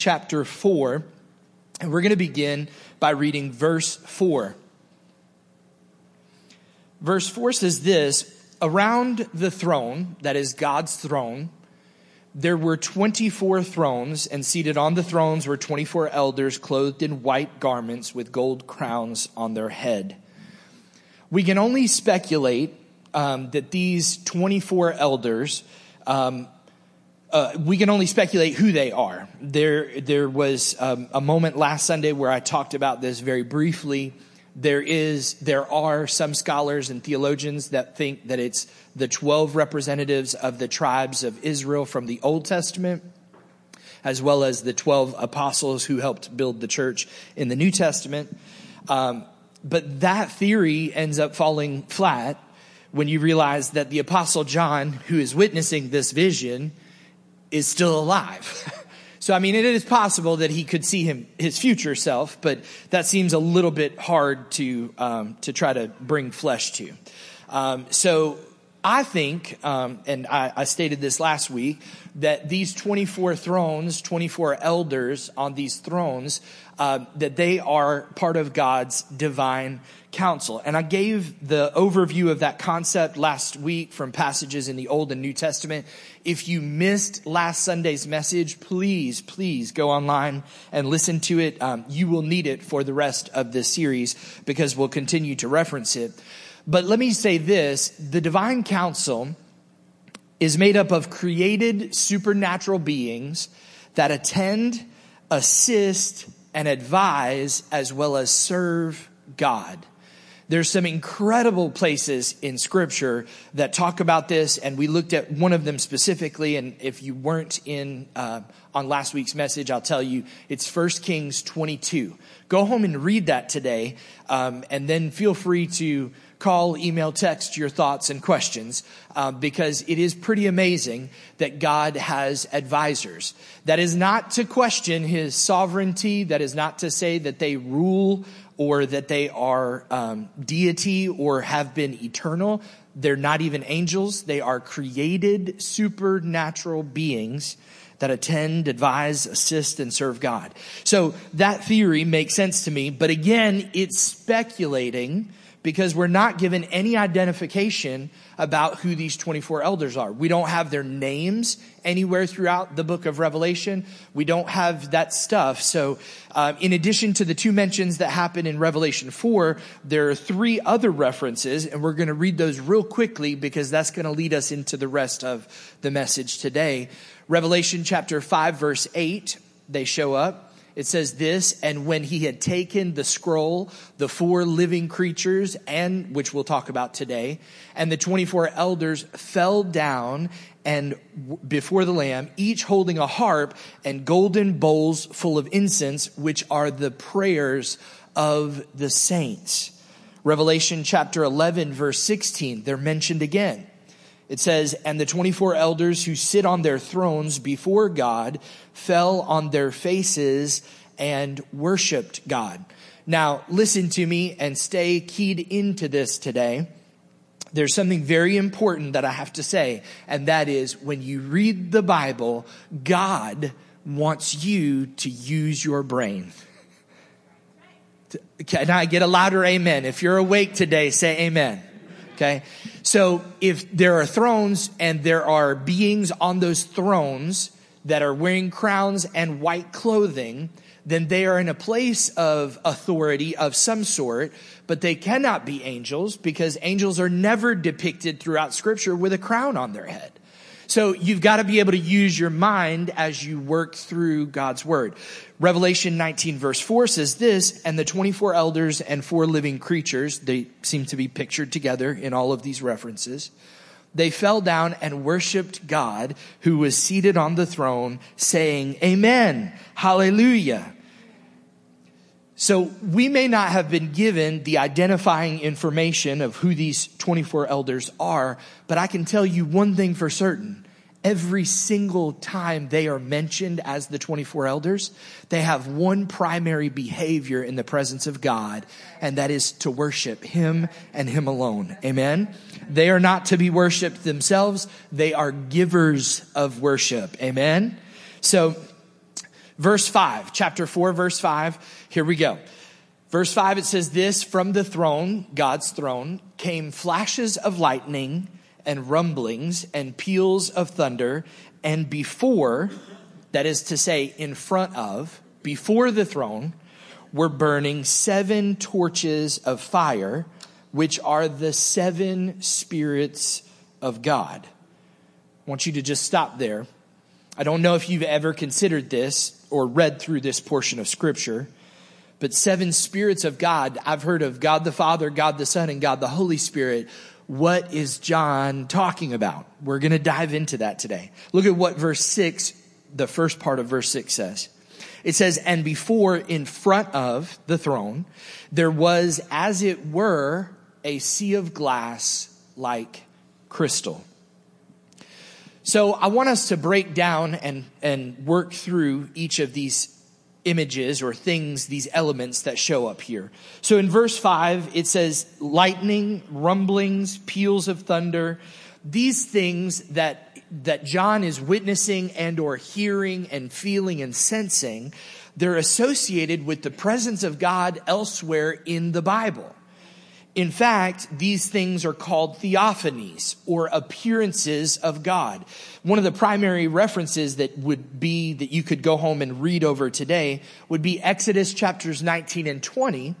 chapter 4, and we're going to begin by reading verse 4. Verse 4 says this Around the throne, that is God's throne, there were 24 thrones, and seated on the thrones were 24 elders clothed in white garments with gold crowns on their head. We can only speculate um, that these 24 elders, um, uh, we can only speculate who they are. There, there was um, a moment last Sunday where I talked about this very briefly. There is, there are some scholars and theologians that think that it's the 12 representatives of the tribes of Israel from the Old Testament, as well as the 12 apostles who helped build the church in the New Testament. Um, but that theory ends up falling flat when you realize that the apostle John, who is witnessing this vision, is still alive. so, I mean, it is possible that he could see him, his future self, but that seems a little bit hard to, um, to try to bring flesh to. Um, so I think, um, and I, I, stated this last week, that these 24 thrones, 24 elders on these thrones, uh, that they are part of God's divine council. And I gave the overview of that concept last week from passages in the Old and New Testament. If you missed last Sunday's message, please, please go online and listen to it. Um, you will need it for the rest of this series because we'll continue to reference it. But let me say this the divine council is made up of created supernatural beings that attend, assist, and advise as well as serve God. There's some incredible places in scripture that talk about this, and we looked at one of them specifically. And if you weren't in uh, on last week's message, I'll tell you it's 1 Kings 22. Go home and read that today, um, and then feel free to call, email, text your thoughts and questions uh, because it is pretty amazing that God has advisors. That is not to question his sovereignty. That is not to say that they rule or that they are um, deity or have been eternal. They're not even angels. They are created supernatural beings that attend, advise, assist, and serve God. So that theory makes sense to me, but again, it's speculating because we're not given any identification about who these 24 elders are. We don't have their names anywhere throughout the book of Revelation. We don't have that stuff. So, uh, in addition to the two mentions that happen in Revelation 4, there are three other references, and we're going to read those real quickly because that's going to lead us into the rest of the message today. Revelation chapter 5, verse 8, they show up. It says this, and when he had taken the scroll, the four living creatures, and which we'll talk about today, and the 24 elders fell down and before the Lamb, each holding a harp and golden bowls full of incense, which are the prayers of the saints. Revelation chapter 11, verse 16, they're mentioned again. It says, and the 24 elders who sit on their thrones before God fell on their faces and worshiped God. Now, listen to me and stay keyed into this today. There's something very important that I have to say, and that is when you read the Bible, God wants you to use your brain. Can I get a louder amen? If you're awake today, say amen. Okay. So if there are thrones and there are beings on those thrones that are wearing crowns and white clothing, then they are in a place of authority of some sort, but they cannot be angels because angels are never depicted throughout scripture with a crown on their head. So you've got to be able to use your mind as you work through God's word. Revelation 19 verse 4 says this, and the 24 elders and four living creatures, they seem to be pictured together in all of these references. They fell down and worshiped God who was seated on the throne saying, Amen. Hallelujah. So we may not have been given the identifying information of who these 24 elders are, but I can tell you one thing for certain. Every single time they are mentioned as the 24 elders, they have one primary behavior in the presence of God, and that is to worship Him and Him alone. Amen? They are not to be worshiped themselves. They are givers of worship. Amen? So, Verse 5, chapter 4, verse 5. Here we go. Verse 5, it says, This from the throne, God's throne, came flashes of lightning and rumblings and peals of thunder, and before, that is to say, in front of, before the throne, were burning seven torches of fire, which are the seven spirits of God. I want you to just stop there. I don't know if you've ever considered this or read through this portion of scripture, but seven spirits of God. I've heard of God the Father, God the Son, and God the Holy Spirit. What is John talking about? We're going to dive into that today. Look at what verse 6, the first part of verse 6 says. It says, and before in front of the throne, there was as it were a sea of glass like crystal. So I want us to break down and, and work through each of these images or things, these elements that show up here. So in verse five, it says lightning, rumblings, peals of thunder, these things that that John is witnessing and or hearing and feeling and sensing, they're associated with the presence of God elsewhere in the Bible. In fact, these things are called theophanies or appearances of God. One of the primary references that would be that you could go home and read over today would be Exodus chapters 19 and 20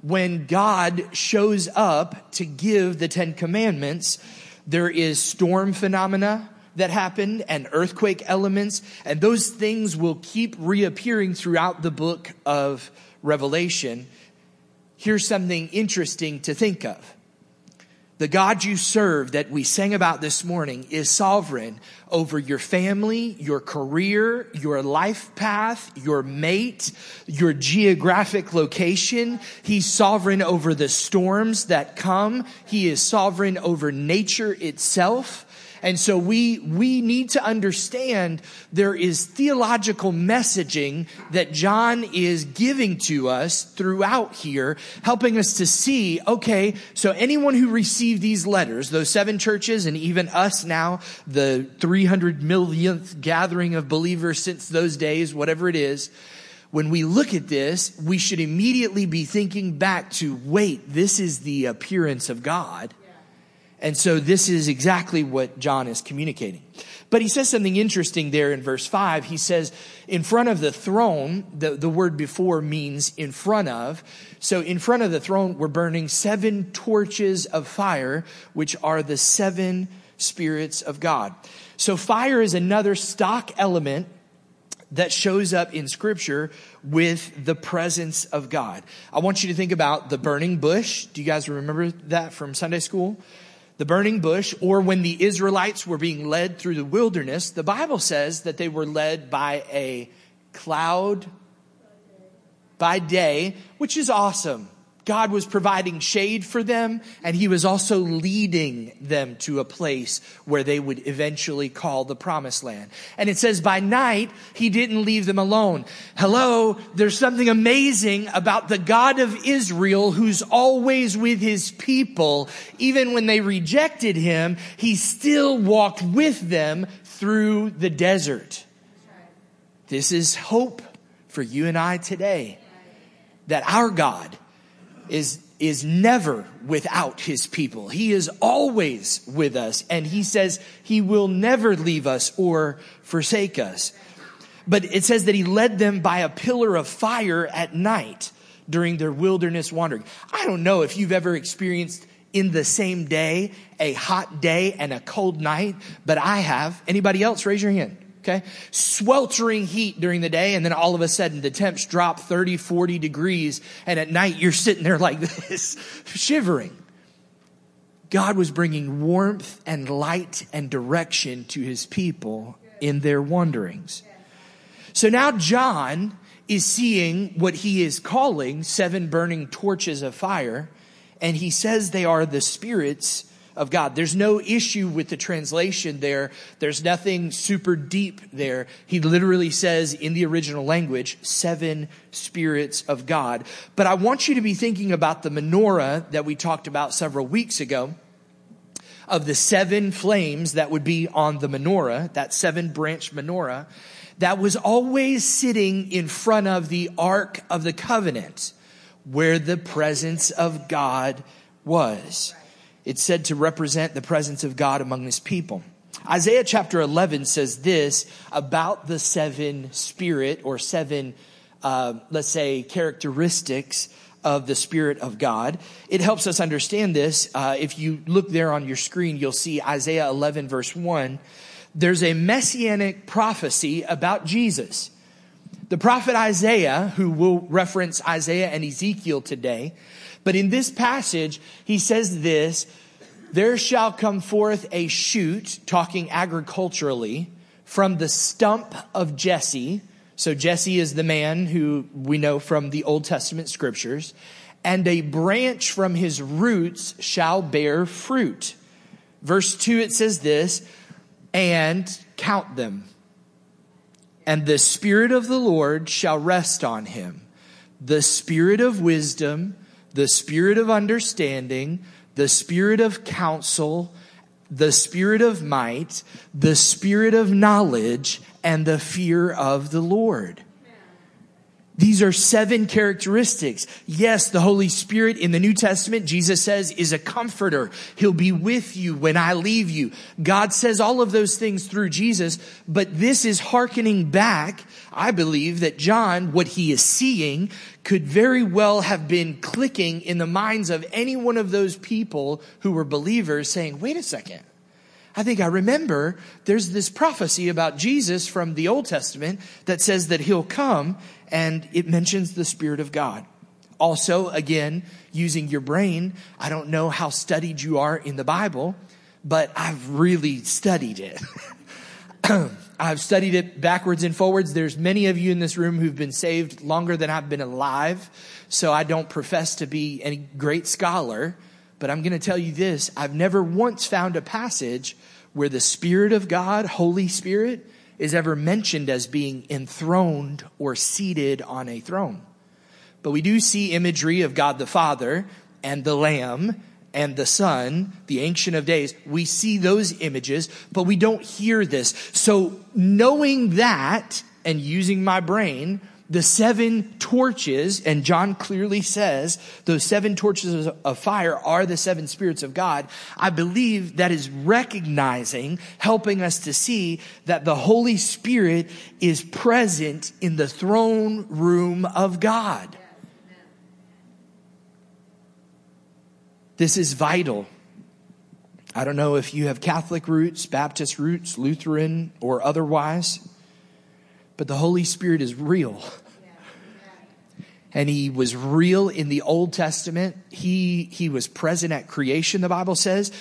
when God shows up to give the 10 commandments. There is storm phenomena that happened and earthquake elements and those things will keep reappearing throughout the book of Revelation here's something interesting to think of. The God you serve that we sang about this morning is sovereign over your family, your career, your life path, your mate, your geographic location. He's sovereign over the storms that come. He is sovereign over nature itself. And so we, we need to understand there is theological messaging that John is giving to us throughout here, helping us to see, okay, so anyone who received these letters, those seven churches and even us now, the 300 millionth gathering of believers since those days, whatever it is, when we look at this, we should immediately be thinking back to, wait, this is the appearance of God. And so this is exactly what John is communicating. But he says something interesting there in verse 5. He says, in front of the throne, the, the word before means in front of. So in front of the throne, we're burning seven torches of fire, which are the seven spirits of God. So fire is another stock element that shows up in scripture with the presence of God. I want you to think about the burning bush. Do you guys remember that from Sunday school? The burning bush, or when the Israelites were being led through the wilderness, the Bible says that they were led by a cloud by day, which is awesome. God was providing shade for them and he was also leading them to a place where they would eventually call the promised land. And it says by night, he didn't leave them alone. Hello, there's something amazing about the God of Israel who's always with his people. Even when they rejected him, he still walked with them through the desert. This is hope for you and I today. That our God is is never without his people. He is always with us and he says he will never leave us or forsake us. But it says that he led them by a pillar of fire at night during their wilderness wandering. I don't know if you've ever experienced in the same day a hot day and a cold night, but I have. Anybody else raise your hand? Okay. Sweltering heat during the day. And then all of a sudden the temps drop 30, 40 degrees. And at night you're sitting there like this, shivering. God was bringing warmth and light and direction to his people in their wanderings. So now John is seeing what he is calling seven burning torches of fire. And he says they are the spirits of God. There's no issue with the translation there. There's nothing super deep there. He literally says in the original language, seven spirits of God. But I want you to be thinking about the menorah that we talked about several weeks ago of the seven flames that would be on the menorah, that seven branch menorah. that was always sitting in front of the Ark of the Covenant, where the presence of God was. It's said to represent the presence of God among his people. Isaiah chapter 11 says this about the seven spirit or seven, uh, let's say, characteristics of the Spirit of God. It helps us understand this. Uh, if you look there on your screen, you'll see Isaiah 11 verse 1. There's a messianic prophecy about Jesus. The prophet Isaiah, who will reference Isaiah and Ezekiel today, but in this passage, he says this, there shall come forth a shoot, talking agriculturally, from the stump of Jesse. So Jesse is the man who we know from the Old Testament scriptures. And a branch from his roots shall bear fruit. Verse 2, it says this, and count them. And the Spirit of the Lord shall rest on him. The Spirit of wisdom, the spirit of understanding, the spirit of counsel, the spirit of might, the spirit of knowledge, and the fear of the Lord. These are seven characteristics. Yes, the Holy Spirit in the New Testament, Jesus says, is a comforter. He'll be with you when I leave you. God says all of those things through Jesus, but this is hearkening back. I believe that John, what he is seeing, could very well have been clicking in the minds of any one of those people who were believers saying, wait a second. I think I remember there's this prophecy about Jesus from the Old Testament that says that he'll come and it mentions the Spirit of God. Also, again, using your brain, I don't know how studied you are in the Bible, but I've really studied it. I've studied it backwards and forwards. There's many of you in this room who've been saved longer than I've been alive. So I don't profess to be any great scholar, but I'm going to tell you this. I've never once found a passage where the Spirit of God, Holy Spirit, is ever mentioned as being enthroned or seated on a throne. But we do see imagery of God the Father and the Lamb and the Son, the Ancient of Days. We see those images, but we don't hear this. So knowing that and using my brain, the seven torches, and John clearly says those seven torches of fire are the seven spirits of God. I believe that is recognizing, helping us to see that the Holy Spirit is present in the throne room of God. This is vital. I don't know if you have Catholic roots, Baptist roots, Lutheran, or otherwise but the Holy Spirit is real. And he was real in the Old Testament. He, he was present at creation, the Bible says.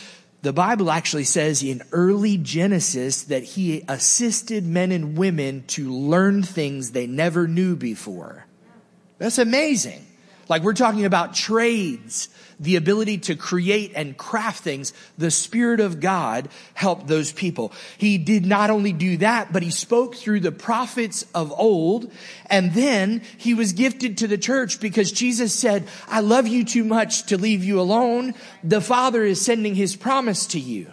The Bible actually says in early Genesis that he assisted men and women to learn things they never knew before. That's amazing. Like we're talking about trades, the ability to create and craft things. The Spirit of God helped those people. He did not only do that, but he spoke through the prophets of old. And then he was gifted to the church because Jesus said, I love you too much to leave you alone. The Father is sending his promise to you.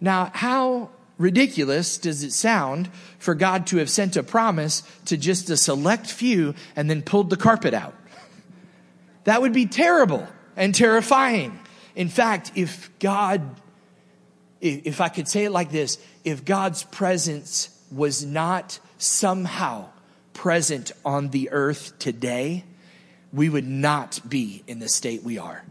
Now, how ridiculous does it sound for God to have sent a promise to just a select few and then pulled the carpet out? That would be terrible and terrifying. In fact, if God, if I could say it like this, if God's presence was not somehow present on the earth today, we would not be in the state we are.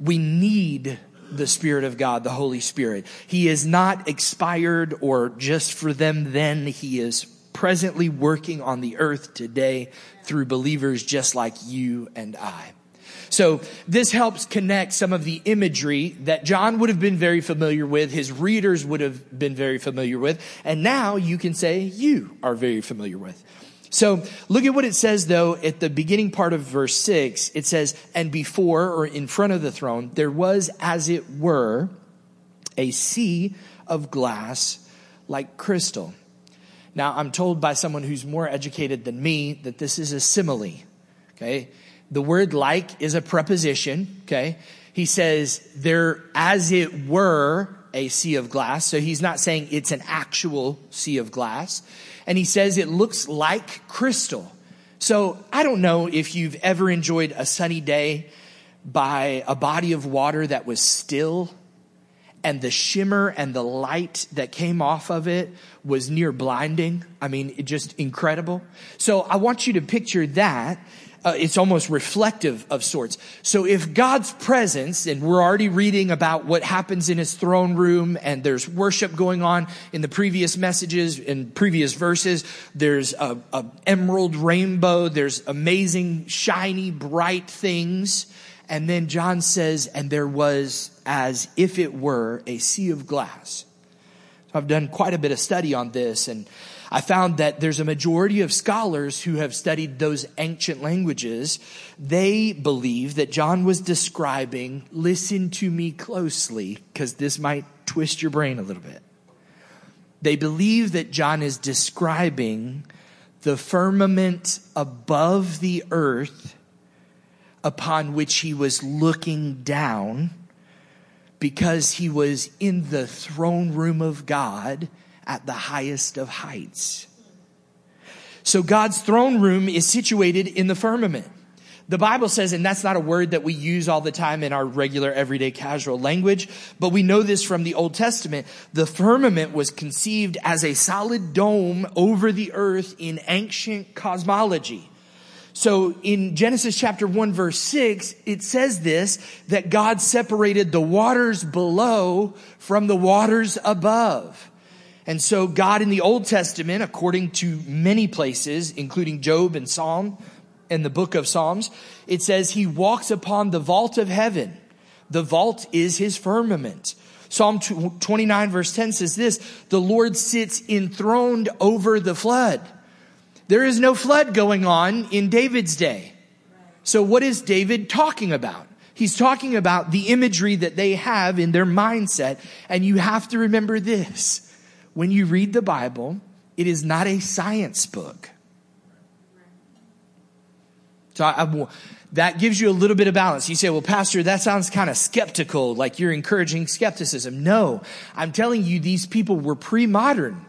We need the Spirit of God, the Holy Spirit. He is not expired or just for them then. He is presently working on the earth today through believers just like you and I. So this helps connect some of the imagery that John would have been very familiar with, his readers would have been very familiar with, and now you can say you are very familiar with. So look at what it says though at the beginning part of verse six. It says, and before or in front of the throne, there was as it were a sea of glass like crystal. Now, I'm told by someone who's more educated than me that this is a simile. Okay. The word like is a preposition. Okay. He says there, as it were, a sea of glass. So he's not saying it's an actual sea of glass. And he says it looks like crystal. So I don't know if you've ever enjoyed a sunny day by a body of water that was still and the shimmer and the light that came off of it was near blinding. I mean, just incredible. So I want you to picture that. Uh, it's almost reflective of sorts. So if God's presence, and we're already reading about what happens in his throne room and there's worship going on in the previous messages in previous verses, there's a, a emerald rainbow, there's amazing, shiny, bright things. And then John says, and there was as if it were a sea of glass. So I've done quite a bit of study on this and I found that there's a majority of scholars who have studied those ancient languages. They believe that John was describing, listen to me closely, because this might twist your brain a little bit. They believe that John is describing the firmament above the earth upon which he was looking down because he was in the throne room of God at the highest of heights. So God's throne room is situated in the firmament. The Bible says, and that's not a word that we use all the time in our regular everyday casual language, but we know this from the Old Testament. The firmament was conceived as a solid dome over the earth in ancient cosmology. So in Genesis chapter 1 verse 6, it says this, that God separated the waters below from the waters above. And so God in the Old Testament, according to many places, including Job and Psalm and the book of Psalms, it says he walks upon the vault of heaven. The vault is his firmament. Psalm 29 verse 10 says this, the Lord sits enthroned over the flood. There is no flood going on in David's day. So what is David talking about? He's talking about the imagery that they have in their mindset. And you have to remember this. When you read the Bible, it is not a science book. So I, I, that gives you a little bit of balance. You say, well, pastor, that sounds kind of skeptical, like you're encouraging skepticism. No, I'm telling you, these people were pre-modern.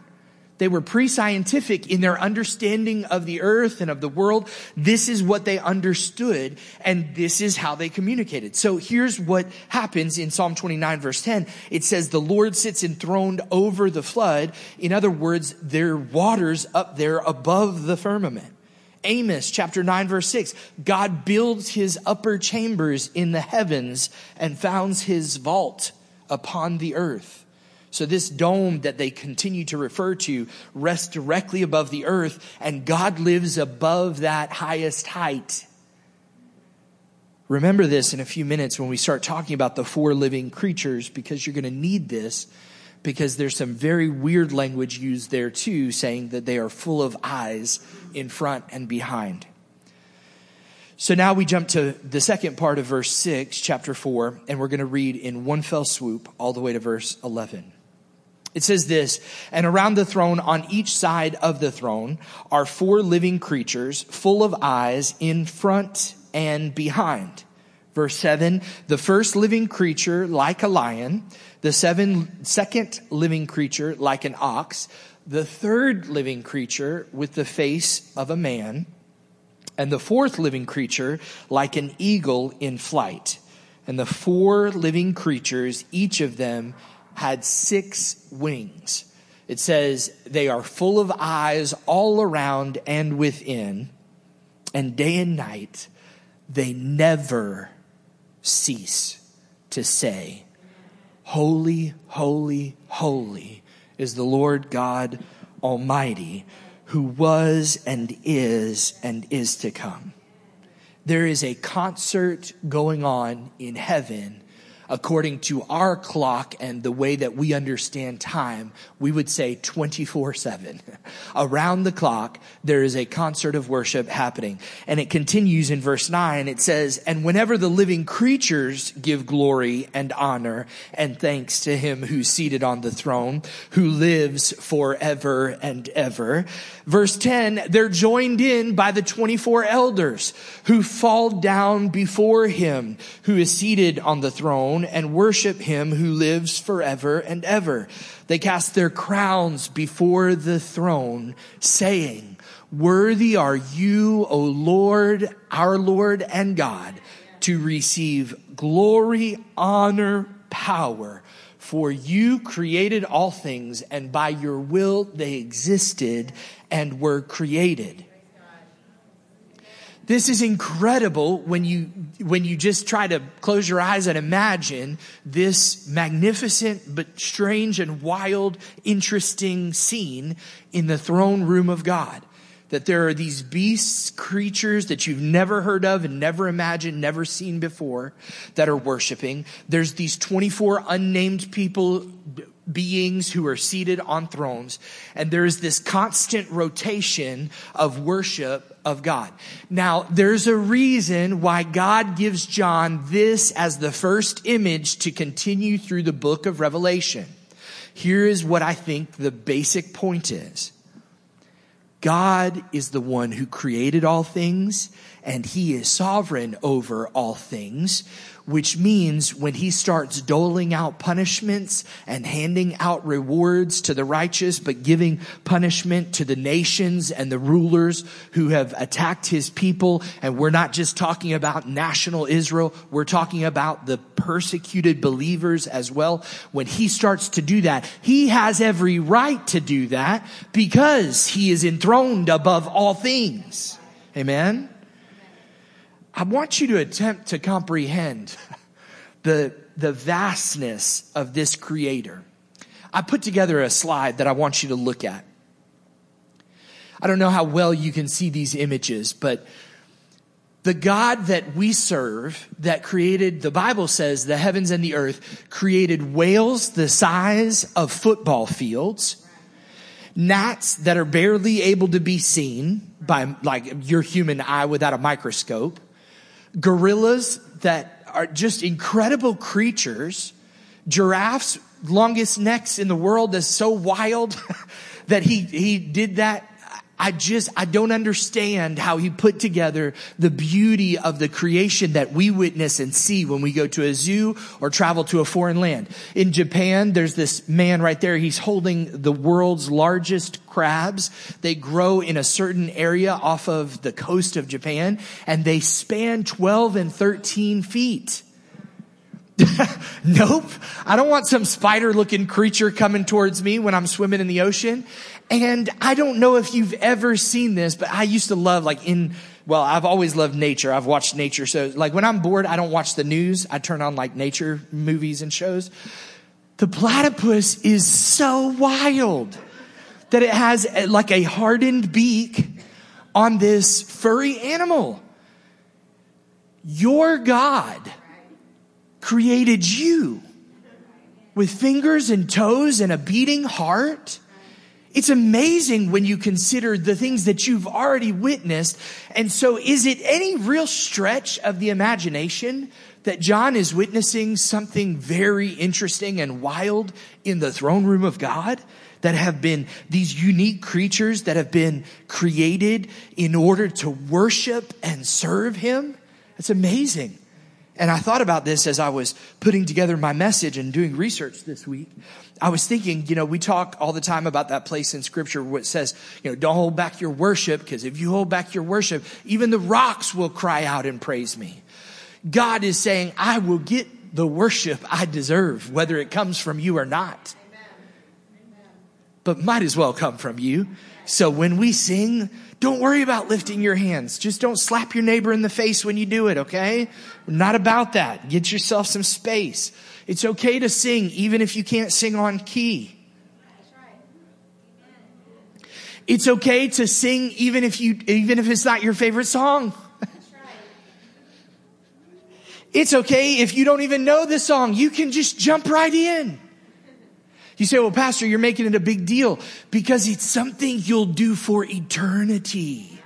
They were pre-scientific in their understanding of the earth and of the world. This is what they understood and this is how they communicated. So here's what happens in Psalm 29 verse 10. It says, the Lord sits enthroned over the flood. In other words, there are waters up there above the firmament. Amos chapter 9 verse 6. God builds his upper chambers in the heavens and founds his vault upon the earth. So this dome that they continue to refer to rests directly above the earth and God lives above that highest height. Remember this in a few minutes when we start talking about the four living creatures because you're going to need this because there's some very weird language used there too saying that they are full of eyes in front and behind. So now we jump to the second part of verse 6, chapter 4, and we're going to read in one fell swoop all the way to verse 11. It says this, and around the throne on each side of the throne are four living creatures full of eyes in front and behind. Verse seven, the first living creature like a lion, the seven, second living creature like an ox, the third living creature with the face of a man, and the fourth living creature like an eagle in flight. And the four living creatures, each of them had six wings. It says they are full of eyes all around and within, and day and night they never cease to say, Holy, holy, holy is the Lord God Almighty, who was and is and is to come. There is a concert going on in heaven according to our clock and the way that we understand time, we would say 24 7. Around the clock, there is a concert of worship happening. And it continues in verse 9. It says, And whenever the living creatures give glory and honor and thanks to him who's seated on the throne, who lives forever and ever. Verse 10, they're joined in by the 24 elders who fall down before him who is seated on the throne and worship him who lives forever and ever. They cast their crowns before the throne saying, worthy are you, O Lord, our Lord and God, to receive glory, honor, power. For you created all things and by your will they existed and were created. This is incredible when you, when you just try to close your eyes and imagine this magnificent but strange and wild, interesting scene in the throne room of God that there are these beasts, creatures that you've never heard of and never imagined, never seen before that are worshiping. There's these 24 unnamed people, beings who are seated on thrones. And there is this constant rotation of worship of God. Now, there's a reason why God gives John this as the first image to continue through the book of Revelation. Here is what I think the basic point is. God is the one who created all things and he is sovereign over all things which means when he starts doling out punishments and handing out rewards to the righteous, but giving punishment to the nations and the rulers who have attacked his people. And we're not just talking about national Israel. We're talking about the persecuted believers as well. When he starts to do that, he has every right to do that because he is enthroned above all things. Amen. I want you to attempt to comprehend the, the vastness of this creator. I put together a slide that I want you to look at. I don't know how well you can see these images, but the God that we serve that created, the Bible says, the heavens and the earth, created whales the size of football fields, gnats that are barely able to be seen by like your human eye without a microscope, gorillas that are just incredible creatures, giraffes, longest necks in the world that's so wild that he, he did that I just, I don't understand how he put together the beauty of the creation that we witness and see when we go to a zoo or travel to a foreign land. In Japan, there's this man right there. He's holding the world's largest crabs. They grow in a certain area off of the coast of Japan and they span 12 and 13 feet. nope. I don't want some spider looking creature coming towards me when I'm swimming in the ocean. And I don't know if you've ever seen this, but I used to love like in, well, I've always loved nature. I've watched nature shows. Like when I'm bored, I don't watch the news. I turn on like nature movies and shows. The platypus is so wild that it has eh, like a hardened beak on this furry animal. Your God created you with fingers and toes and a beating heart. It's amazing when you consider the things that you've already witnessed. And so is it any real stretch of the imagination that John is witnessing something very interesting and wild in the throne room of God? That have been these unique creatures that have been created in order to worship and serve Him? It's amazing. And I thought about this as I was putting together my message and doing research this week. I was thinking, you know, we talk all the time about that place in scripture where it says, you know, don't hold back your worship because if you hold back your worship, even the rocks will cry out and praise me. God is saying, I will get the worship I deserve, whether it comes from you or not. But might as well come from you. So when we sing, don't worry about lifting your hands. Just don't slap your neighbor in the face when you do it, okay? We're not about that. Get yourself some space. It's okay to sing even if you can't sing on key. It's okay to sing even if you, even if it's not your favorite song. It's okay if you don't even know the song. You can just jump right in. You say, well, pastor, you're making it a big deal because it's something you'll do for eternity.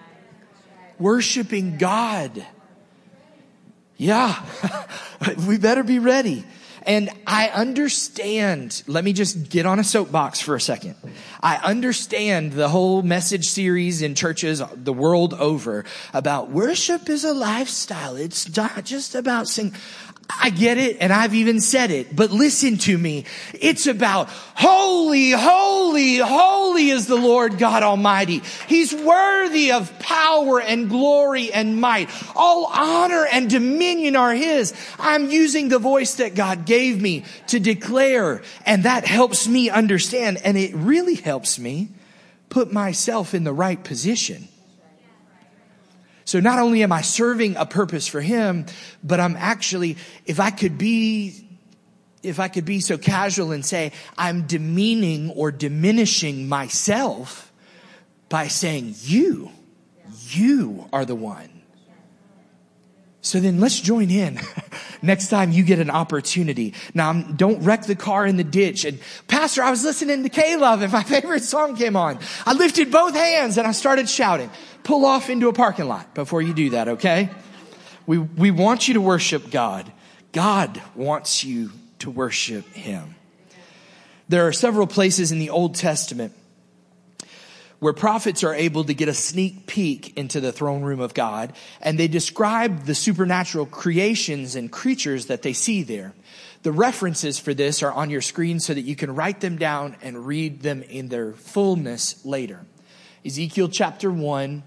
Worshiping God. Yeah, we better be ready. And I understand, let me just get on a soapbox for a second. I understand the whole message series in churches the world over about worship is a lifestyle. It's not just about singing. I get it and I've even said it, but listen to me. It's about holy, holy, holy is the Lord God Almighty. He's worthy of power and glory and might. All honor and dominion are His. I'm using the voice that God gave me to declare and that helps me understand and it really helps me put myself in the right position. So not only am I serving a purpose for him, but I'm actually, if I could be, if I could be so casual and say, I'm demeaning or diminishing myself by saying, you, you are the one. So then let's join in next time you get an opportunity. Now, don't wreck the car in the ditch. And pastor, I was listening to K-Love and my favorite song came on. I lifted both hands and I started shouting pull off into a parking lot before you do that, okay? We, we want you to worship God. God wants you to worship Him. There are several places in the Old Testament where prophets are able to get a sneak peek into the throne room of God, and they describe the supernatural creations and creatures that they see there. The references for this are on your screen so that you can write them down and read them in their fullness later. Ezekiel chapter 1,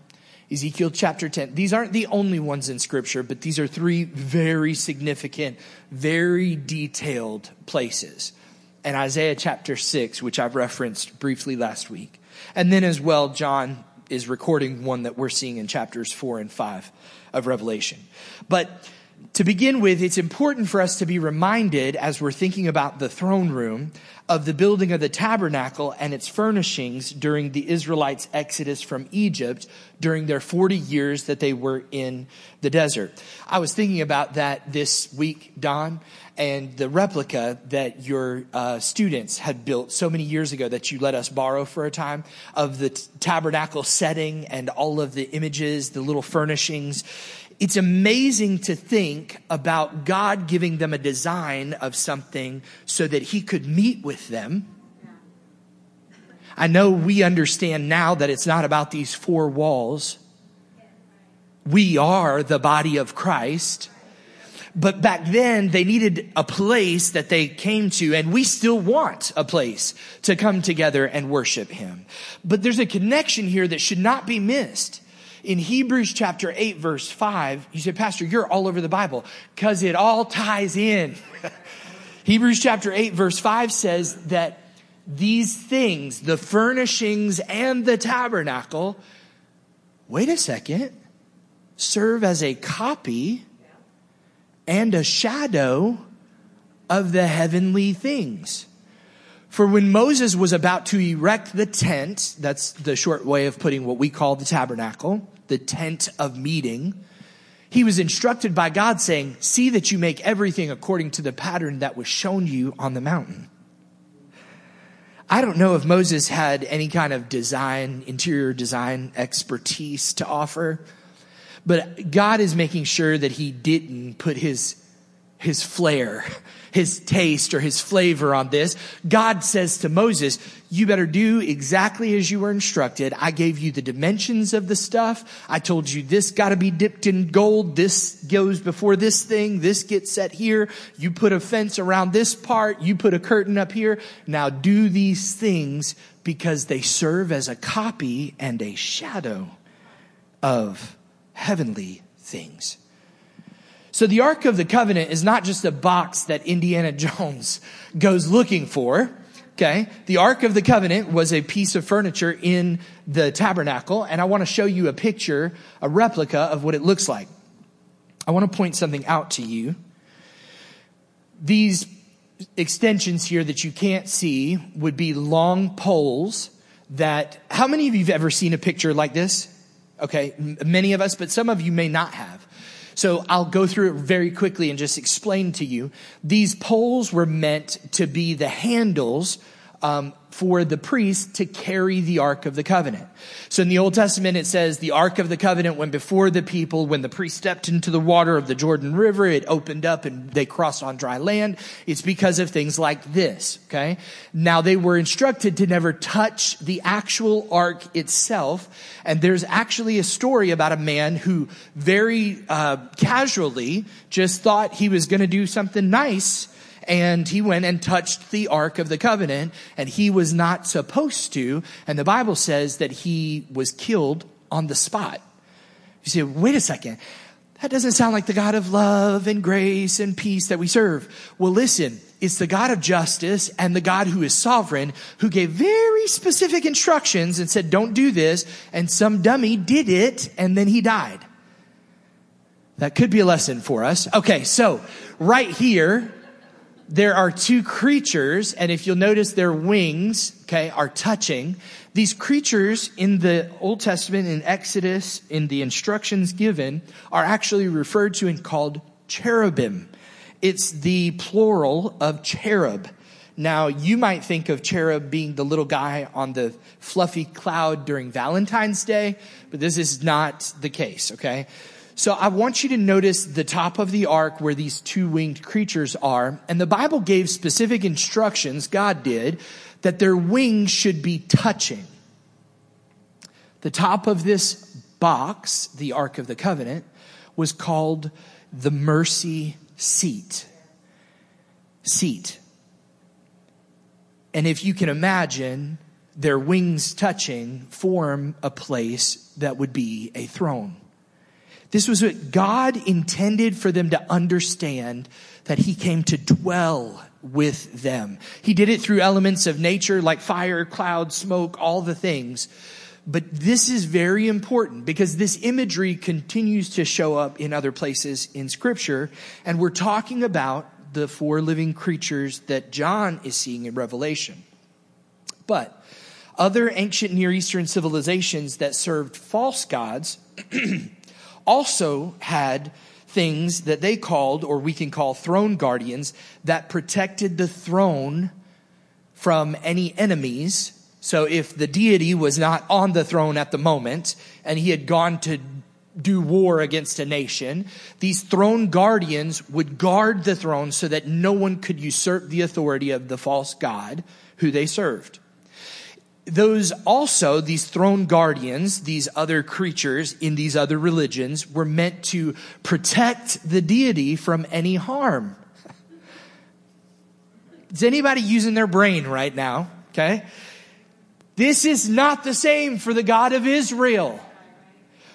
Ezekiel chapter 10. These aren't the only ones in scripture, but these are three very significant, very detailed places. And Isaiah chapter 6, which I've referenced briefly last week. And then as well, John is recording one that we're seeing in chapters 4 and 5 of Revelation. But to begin with, it's important for us to be reminded as we're thinking about the throne room of the building of the tabernacle and its furnishings during the Israelites' exodus from Egypt during their 40 years that they were in the desert. I was thinking about that this week, Don, and the replica that your uh, students had built so many years ago that you let us borrow for a time of the t- tabernacle setting and all of the images, the little furnishings it's amazing to think about God giving them a design of something so that he could meet with them. I know we understand now that it's not about these four walls. We are the body of Christ. But back then they needed a place that they came to and we still want a place to come together and worship him. But there's a connection here that should not be missed in Hebrews chapter 8 verse 5, you said, Pastor, you're all over the Bible because it all ties in. Hebrews chapter 8 verse 5 says that these things, the furnishings and the tabernacle, wait a second, serve as a copy and a shadow of the heavenly things. For when Moses was about to erect the tent, that's the short way of putting what we call the tabernacle, the tent of meeting, he was instructed by God saying, see that you make everything according to the pattern that was shown you on the mountain. I don't know if Moses had any kind of design, interior design expertise to offer, but God is making sure that he didn't put his, his flair his taste or his flavor on this. God says to Moses, you better do exactly as you were instructed. I gave you the dimensions of the stuff. I told you this got to be dipped in gold. This goes before this thing. This gets set here. You put a fence around this part. You put a curtain up here. Now do these things because they serve as a copy and a shadow of heavenly things. So the Ark of the Covenant is not just a box that Indiana Jones goes looking for. Okay. The Ark of the Covenant was a piece of furniture in the tabernacle. And I want to show you a picture, a replica of what it looks like. I want to point something out to you. These extensions here that you can't see would be long poles that, how many of you have ever seen a picture like this? Okay. Many of us, but some of you may not have. So I'll go through it very quickly and just explain to you. These poles were meant to be the handles um, for the priest to carry the Ark of the Covenant. So in the Old Testament, it says the Ark of the Covenant went before the people. When the priest stepped into the water of the Jordan River, it opened up and they crossed on dry land. It's because of things like this, okay? Now they were instructed to never touch the actual Ark itself. And there's actually a story about a man who very uh, casually just thought he was going to do something nice and he went and touched the Ark of the Covenant and he was not supposed to. And the Bible says that he was killed on the spot. You say, wait a second. That doesn't sound like the God of love and grace and peace that we serve. Well, listen, it's the God of justice and the God who is sovereign who gave very specific instructions and said, don't do this. And some dummy did it and then he died. That could be a lesson for us. Okay. So right here, there are two creatures, and if you'll notice their wings, okay, are touching. These creatures in the Old Testament, in Exodus, in the instructions given, are actually referred to and called cherubim. It's the plural of cherub. Now, you might think of cherub being the little guy on the fluffy cloud during Valentine's Day, but this is not the case, okay? So I want you to notice the top of the ark where these two winged creatures are. And the Bible gave specific instructions, God did, that their wings should be touching. The top of this box, the Ark of the Covenant, was called the mercy seat. Seat. And if you can imagine, their wings touching form a place that would be a throne. This was what God intended for them to understand that he came to dwell with them. He did it through elements of nature like fire, cloud, smoke, all the things. But this is very important because this imagery continues to show up in other places in scripture. And we're talking about the four living creatures that John is seeing in Revelation. But other ancient Near Eastern civilizations that served false gods also had things that they called, or we can call throne guardians, that protected the throne from any enemies. So if the deity was not on the throne at the moment and he had gone to do war against a nation, these throne guardians would guard the throne so that no one could usurp the authority of the false god who they served those also, these throne guardians, these other creatures in these other religions were meant to protect the deity from any harm. Is anybody using their brain right now? Okay. This is not the same for the God of Israel.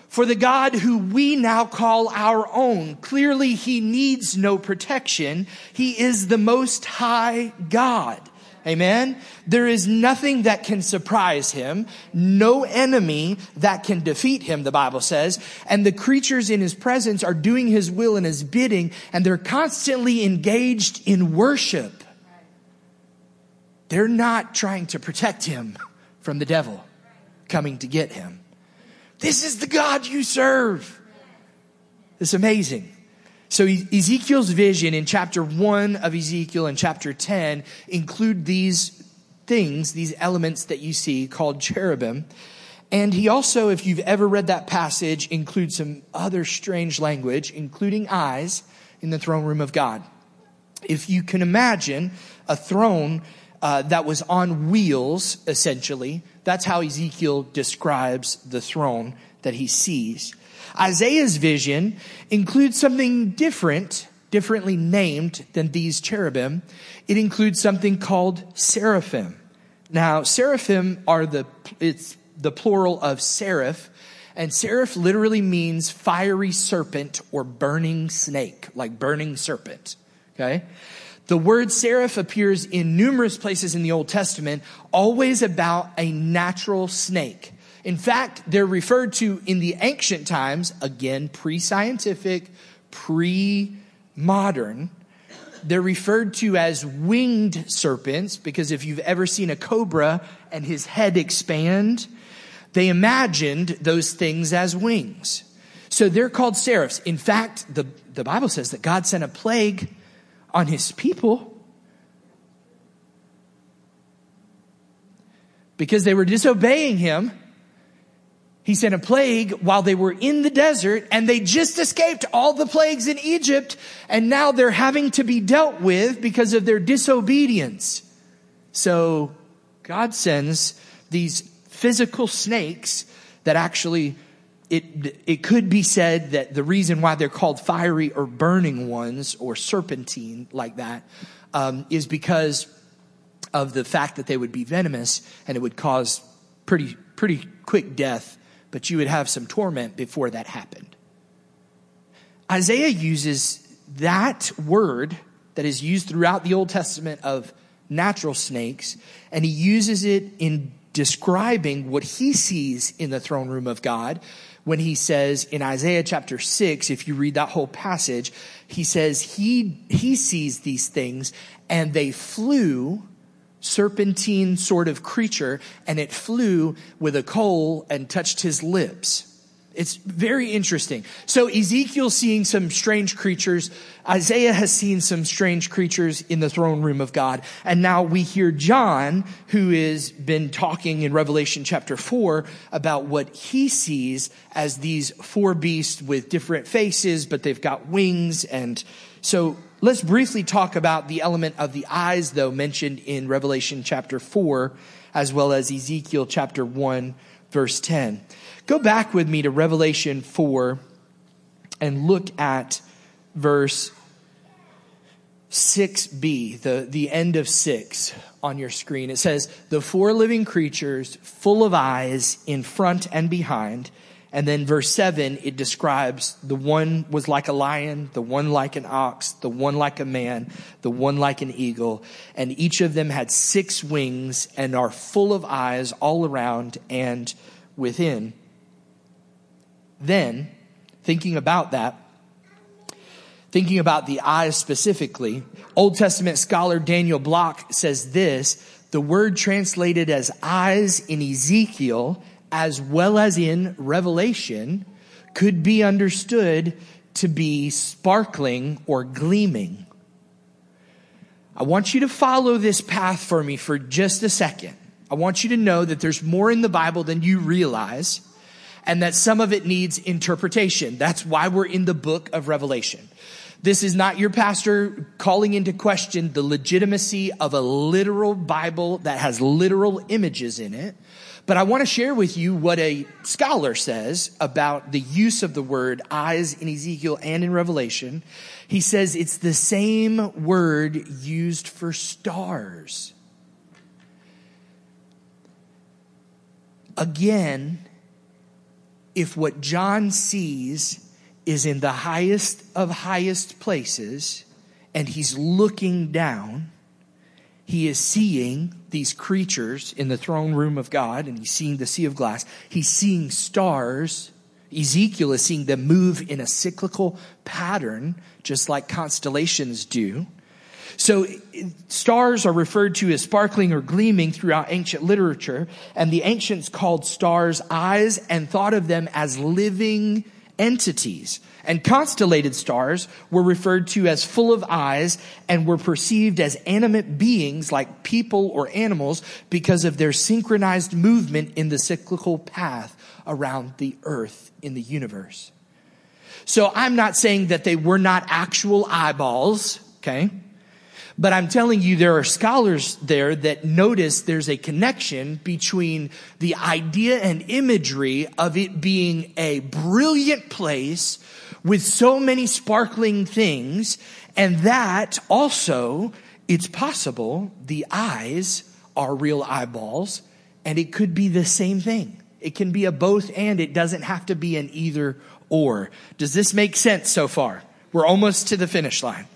For the God who we now call our own. Clearly he needs no protection. He is the most high God. Amen. There is nothing that can surprise him. No enemy that can defeat him, the Bible says. And the creatures in his presence are doing his will and his bidding, and they're constantly engaged in worship. They're not trying to protect him from the devil coming to get him. This is the God you serve. It's amazing. So Ezekiel's vision in chapter one of Ezekiel and chapter 10 include these things, these elements that you see called cherubim. And he also, if you've ever read that passage, includes some other strange language, including eyes in the throne room of God. If you can imagine a throne uh, that was on wheels, essentially, that's how Ezekiel describes the throne that he sees. Isaiah's vision includes something different, differently named than these cherubim. It includes something called seraphim. Now, seraphim are the, it's the plural of seraph, and seraph literally means fiery serpent or burning snake, like burning serpent. Okay? The word seraph appears in numerous places in the Old Testament, always about a natural snake. In fact, they're referred to in the ancient times, again, pre-scientific, pre-modern. They're referred to as winged serpents because if you've ever seen a cobra and his head expand, they imagined those things as wings. So they're called seraphs. In fact, the, the Bible says that God sent a plague on his people because they were disobeying him. He sent a plague while they were in the desert and they just escaped all the plagues in Egypt and now they're having to be dealt with because of their disobedience. So God sends these physical snakes that actually it, it could be said that the reason why they're called fiery or burning ones or serpentine like that um, is because of the fact that they would be venomous and it would cause pretty pretty quick death but you would have some torment before that happened. Isaiah uses that word that is used throughout the Old Testament of natural snakes, and he uses it in describing what he sees in the throne room of God when he says in Isaiah chapter 6, if you read that whole passage, he says he, he sees these things and they flew serpentine sort of creature and it flew with a coal and touched his lips. It's very interesting. So Ezekiel's seeing some strange creatures. Isaiah has seen some strange creatures in the throne room of God. And now we hear John, who has been talking in Revelation chapter four about what he sees as these four beasts with different faces, but they've got wings. And so Let's briefly talk about the element of the eyes, though, mentioned in Revelation chapter 4, as well as Ezekiel chapter 1, verse 10. Go back with me to Revelation 4 and look at verse 6b, the, the end of 6 on your screen. It says, The four living creatures, full of eyes in front and behind, and then verse 7, it describes the one was like a lion, the one like an ox, the one like a man, the one like an eagle. And each of them had six wings and are full of eyes all around and within. Then, thinking about that, thinking about the eyes specifically, Old Testament scholar Daniel Block says this, the word translated as eyes in Ezekiel as well as in Revelation could be understood to be sparkling or gleaming. I want you to follow this path for me for just a second. I want you to know that there's more in the Bible than you realize and that some of it needs interpretation. That's why we're in the book of Revelation. This is not your pastor calling into question the legitimacy of a literal Bible that has literal images in it. But I want to share with you what a scholar says about the use of the word eyes in Ezekiel and in Revelation. He says it's the same word used for stars. Again, if what John sees is in the highest of highest places and he's looking down, he is seeing these creatures in the throne room of God and he's seeing the sea of glass. He's seeing stars. Ezekiel is seeing them move in a cyclical pattern, just like constellations do. So stars are referred to as sparkling or gleaming throughout ancient literature, and the ancients called stars eyes and thought of them as living entities. And constellated stars were referred to as full of eyes and were perceived as animate beings like people or animals because of their synchronized movement in the cyclical path around the earth in the universe. So I'm not saying that they were not actual eyeballs, okay? But I'm telling you, there are scholars there that notice there's a connection between the idea and imagery of it being a brilliant place with so many sparkling things, and that also, it's possible the eyes are real eyeballs, and it could be the same thing. It can be a both and, it doesn't have to be an either or. Does this make sense so far? We're almost to the finish line.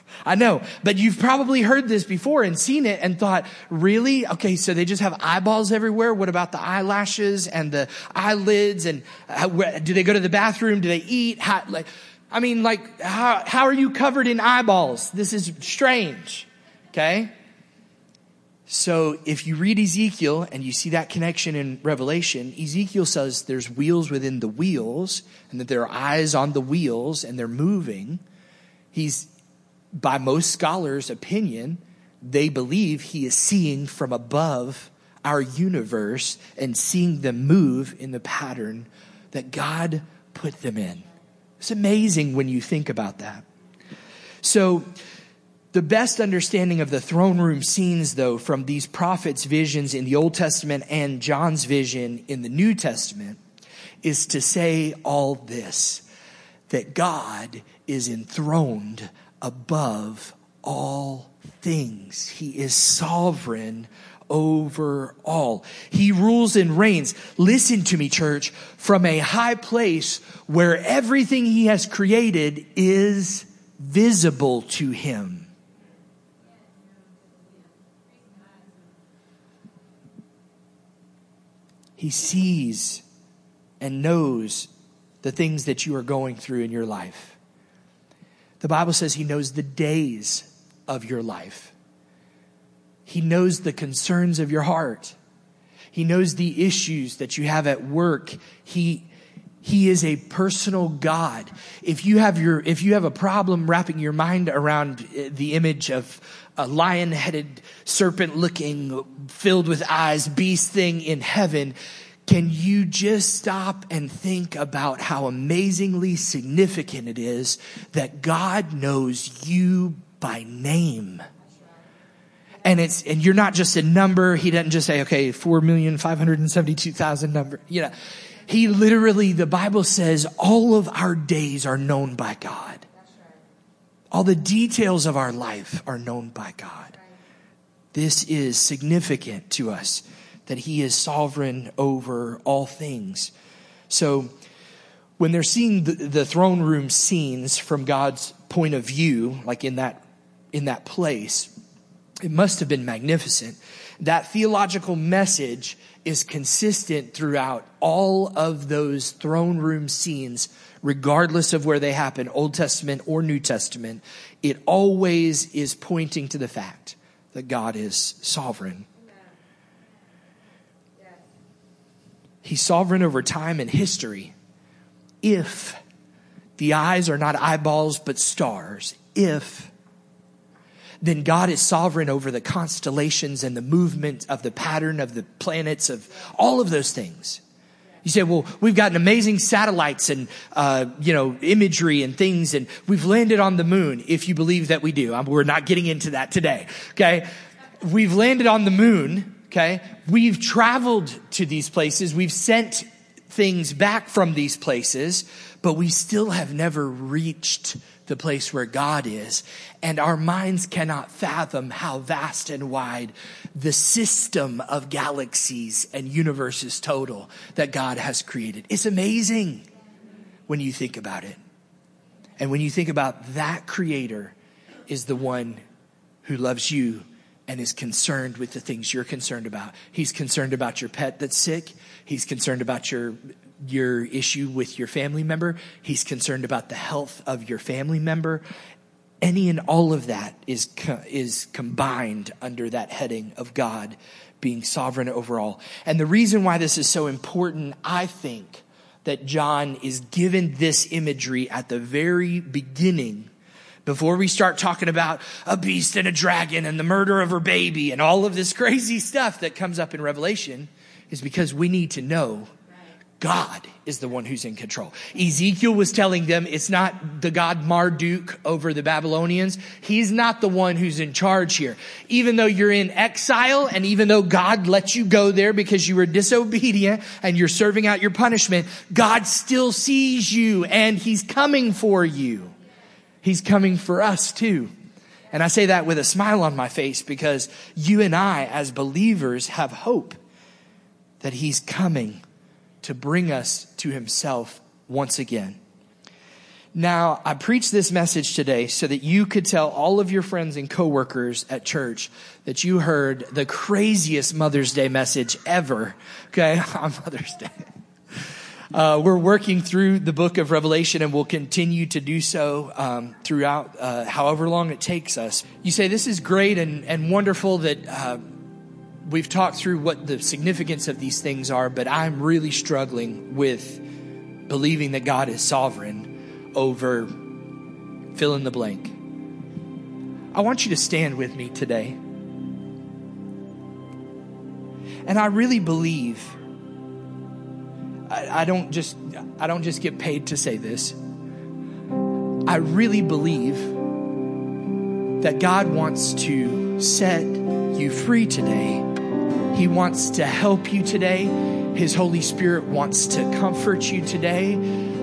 I know, but you've probably heard this before and seen it and thought, really? Okay, so they just have eyeballs everywhere. What about the eyelashes and the eyelids? And uh, do they go to the bathroom? Do they eat? How, like, I mean, like, how, how are you covered in eyeballs? This is strange. Okay? So if you read Ezekiel and you see that connection in Revelation, Ezekiel says there's wheels within the wheels and that there are eyes on the wheels and they're moving. He's by most scholars' opinion, they believe he is seeing from above our universe and seeing them move in the pattern that God put them in. It's amazing when you think about that. So, the best understanding of the throne room scenes, though, from these prophets' visions in the Old Testament and John's vision in the New Testament, is to say all this that God is enthroned above all things. He is sovereign over all. He rules and reigns. Listen to me, church, from a high place where everything he has created is visible to him. He sees and knows the things that you are going through in your life. The Bible says He knows the days of your life. He knows the concerns of your heart. He knows the issues that you have at work. He, he is a personal God. If you have your, if you have a problem wrapping your mind around eh, the image of a lion headed, serpent looking, filled with eyes beast thing in heaven, can you just stop and think about how amazingly significant it is that God knows you by name? And it's, and you're not just a number. He doesn't just say, okay, 4,572,000 number. You know, he literally, the Bible says all of our days are known by God. All the details of our life are known by God. This is significant to us that he is sovereign over all things. So when they're seeing the, the, throne room scenes from God's point of view, like in that, in that place, it must have been magnificent. That theological message is consistent throughout all of those throne room scenes, regardless of where they happen, Old Testament or New Testament. It always is pointing to the fact that God is sovereign. He's sovereign over time and history. If the eyes are not eyeballs but stars, if then God is sovereign over the constellations and the movement of the pattern of the planets of all of those things. You say, well, we've got amazing satellites and, uh, you know, imagery and things, and we've landed on the moon, if you believe that we do. Um, we're not getting into that today, okay? We've landed on the moon, Okay. We've traveled to these places. We've sent things back from these places, but we still have never reached the place where God is. And our minds cannot fathom how vast and wide the system of galaxies and universes total that God has created. It's amazing when you think about it. And when you think about that creator is the one who loves you and is concerned with the things you're concerned about. He's concerned about your pet that's sick. He's concerned about your your issue with your family member. He's concerned about the health of your family member. Any and all of that is is combined under that heading of God being sovereign over all. And the reason why this is so important, I think, that John is given this imagery at the very beginning before we start talking about a beast and a dragon and the murder of her baby and all of this crazy stuff that comes up in Revelation is because we need to know God is the one who's in control. Ezekiel was telling them it's not the God Marduk over the Babylonians. He's not the one who's in charge here. Even though you're in exile and even though God let you go there because you were disobedient and you're serving out your punishment, God still sees you and he's coming for you. He's coming for us too. And I say that with a smile on my face because you and I, as believers, have hope that He's coming to bring us to Himself once again. Now, I preach this message today so that you could tell all of your friends and coworkers at church that you heard the craziest Mother's Day message ever, okay, on Mother's Day. Uh, we're working through the book of Revelation and we'll continue to do so um, throughout uh, however long it takes us. You say, This is great and, and wonderful that uh, we've talked through what the significance of these things are, but I'm really struggling with believing that God is sovereign over fill in the blank. I want you to stand with me today. And I really believe, I, I don't just, I don't just get paid to say this. I really believe that God wants to set you free today. He wants to help you today. His Holy Spirit wants to comfort you today.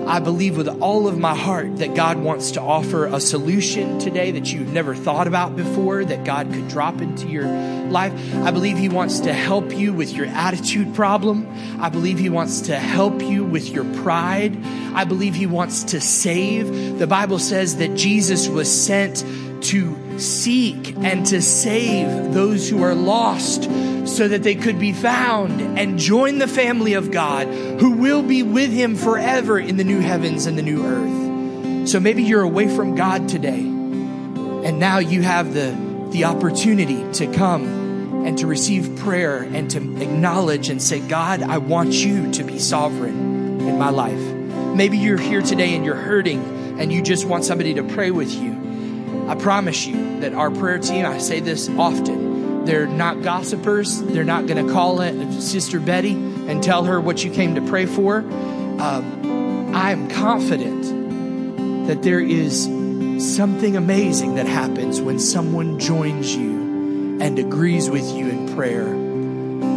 I believe with all of my heart that God wants to offer a solution today that you've never thought about before, that God could drop into your life. I believe He wants to help you with your attitude problem. I believe He wants to help you with your pride. I believe He wants to save. The Bible says that Jesus was sent to seek and to save those who are lost so that they could be found and join the family of God who will be with him forever in the new heavens and the new earth. So maybe you're away from God today and now you have the, the opportunity to come and to receive prayer and to acknowledge and say, God, I want you to be sovereign in my life. Maybe you're here today and you're hurting and you just want somebody to pray with you. I promise you that our prayer team, I say this often, they're not gossipers. They're not going to call it Sister Betty and tell her what you came to pray for. Um, I am confident that there is something amazing that happens when someone joins you and agrees with you in prayer.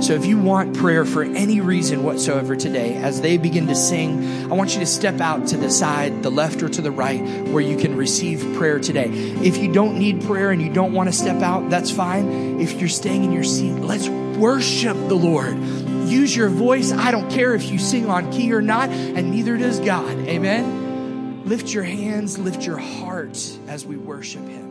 So if you want prayer for any reason whatsoever today, as they begin to sing, I want you to step out to the side, the left or to the right, where you can receive prayer today. If you don't need prayer and you don't want to step out, that's fine. If you're staying in your seat, let's worship the Lord. Use your voice. I don't care if you sing on key or not, and neither does God. Amen. Lift your hands, lift your heart as we worship Him.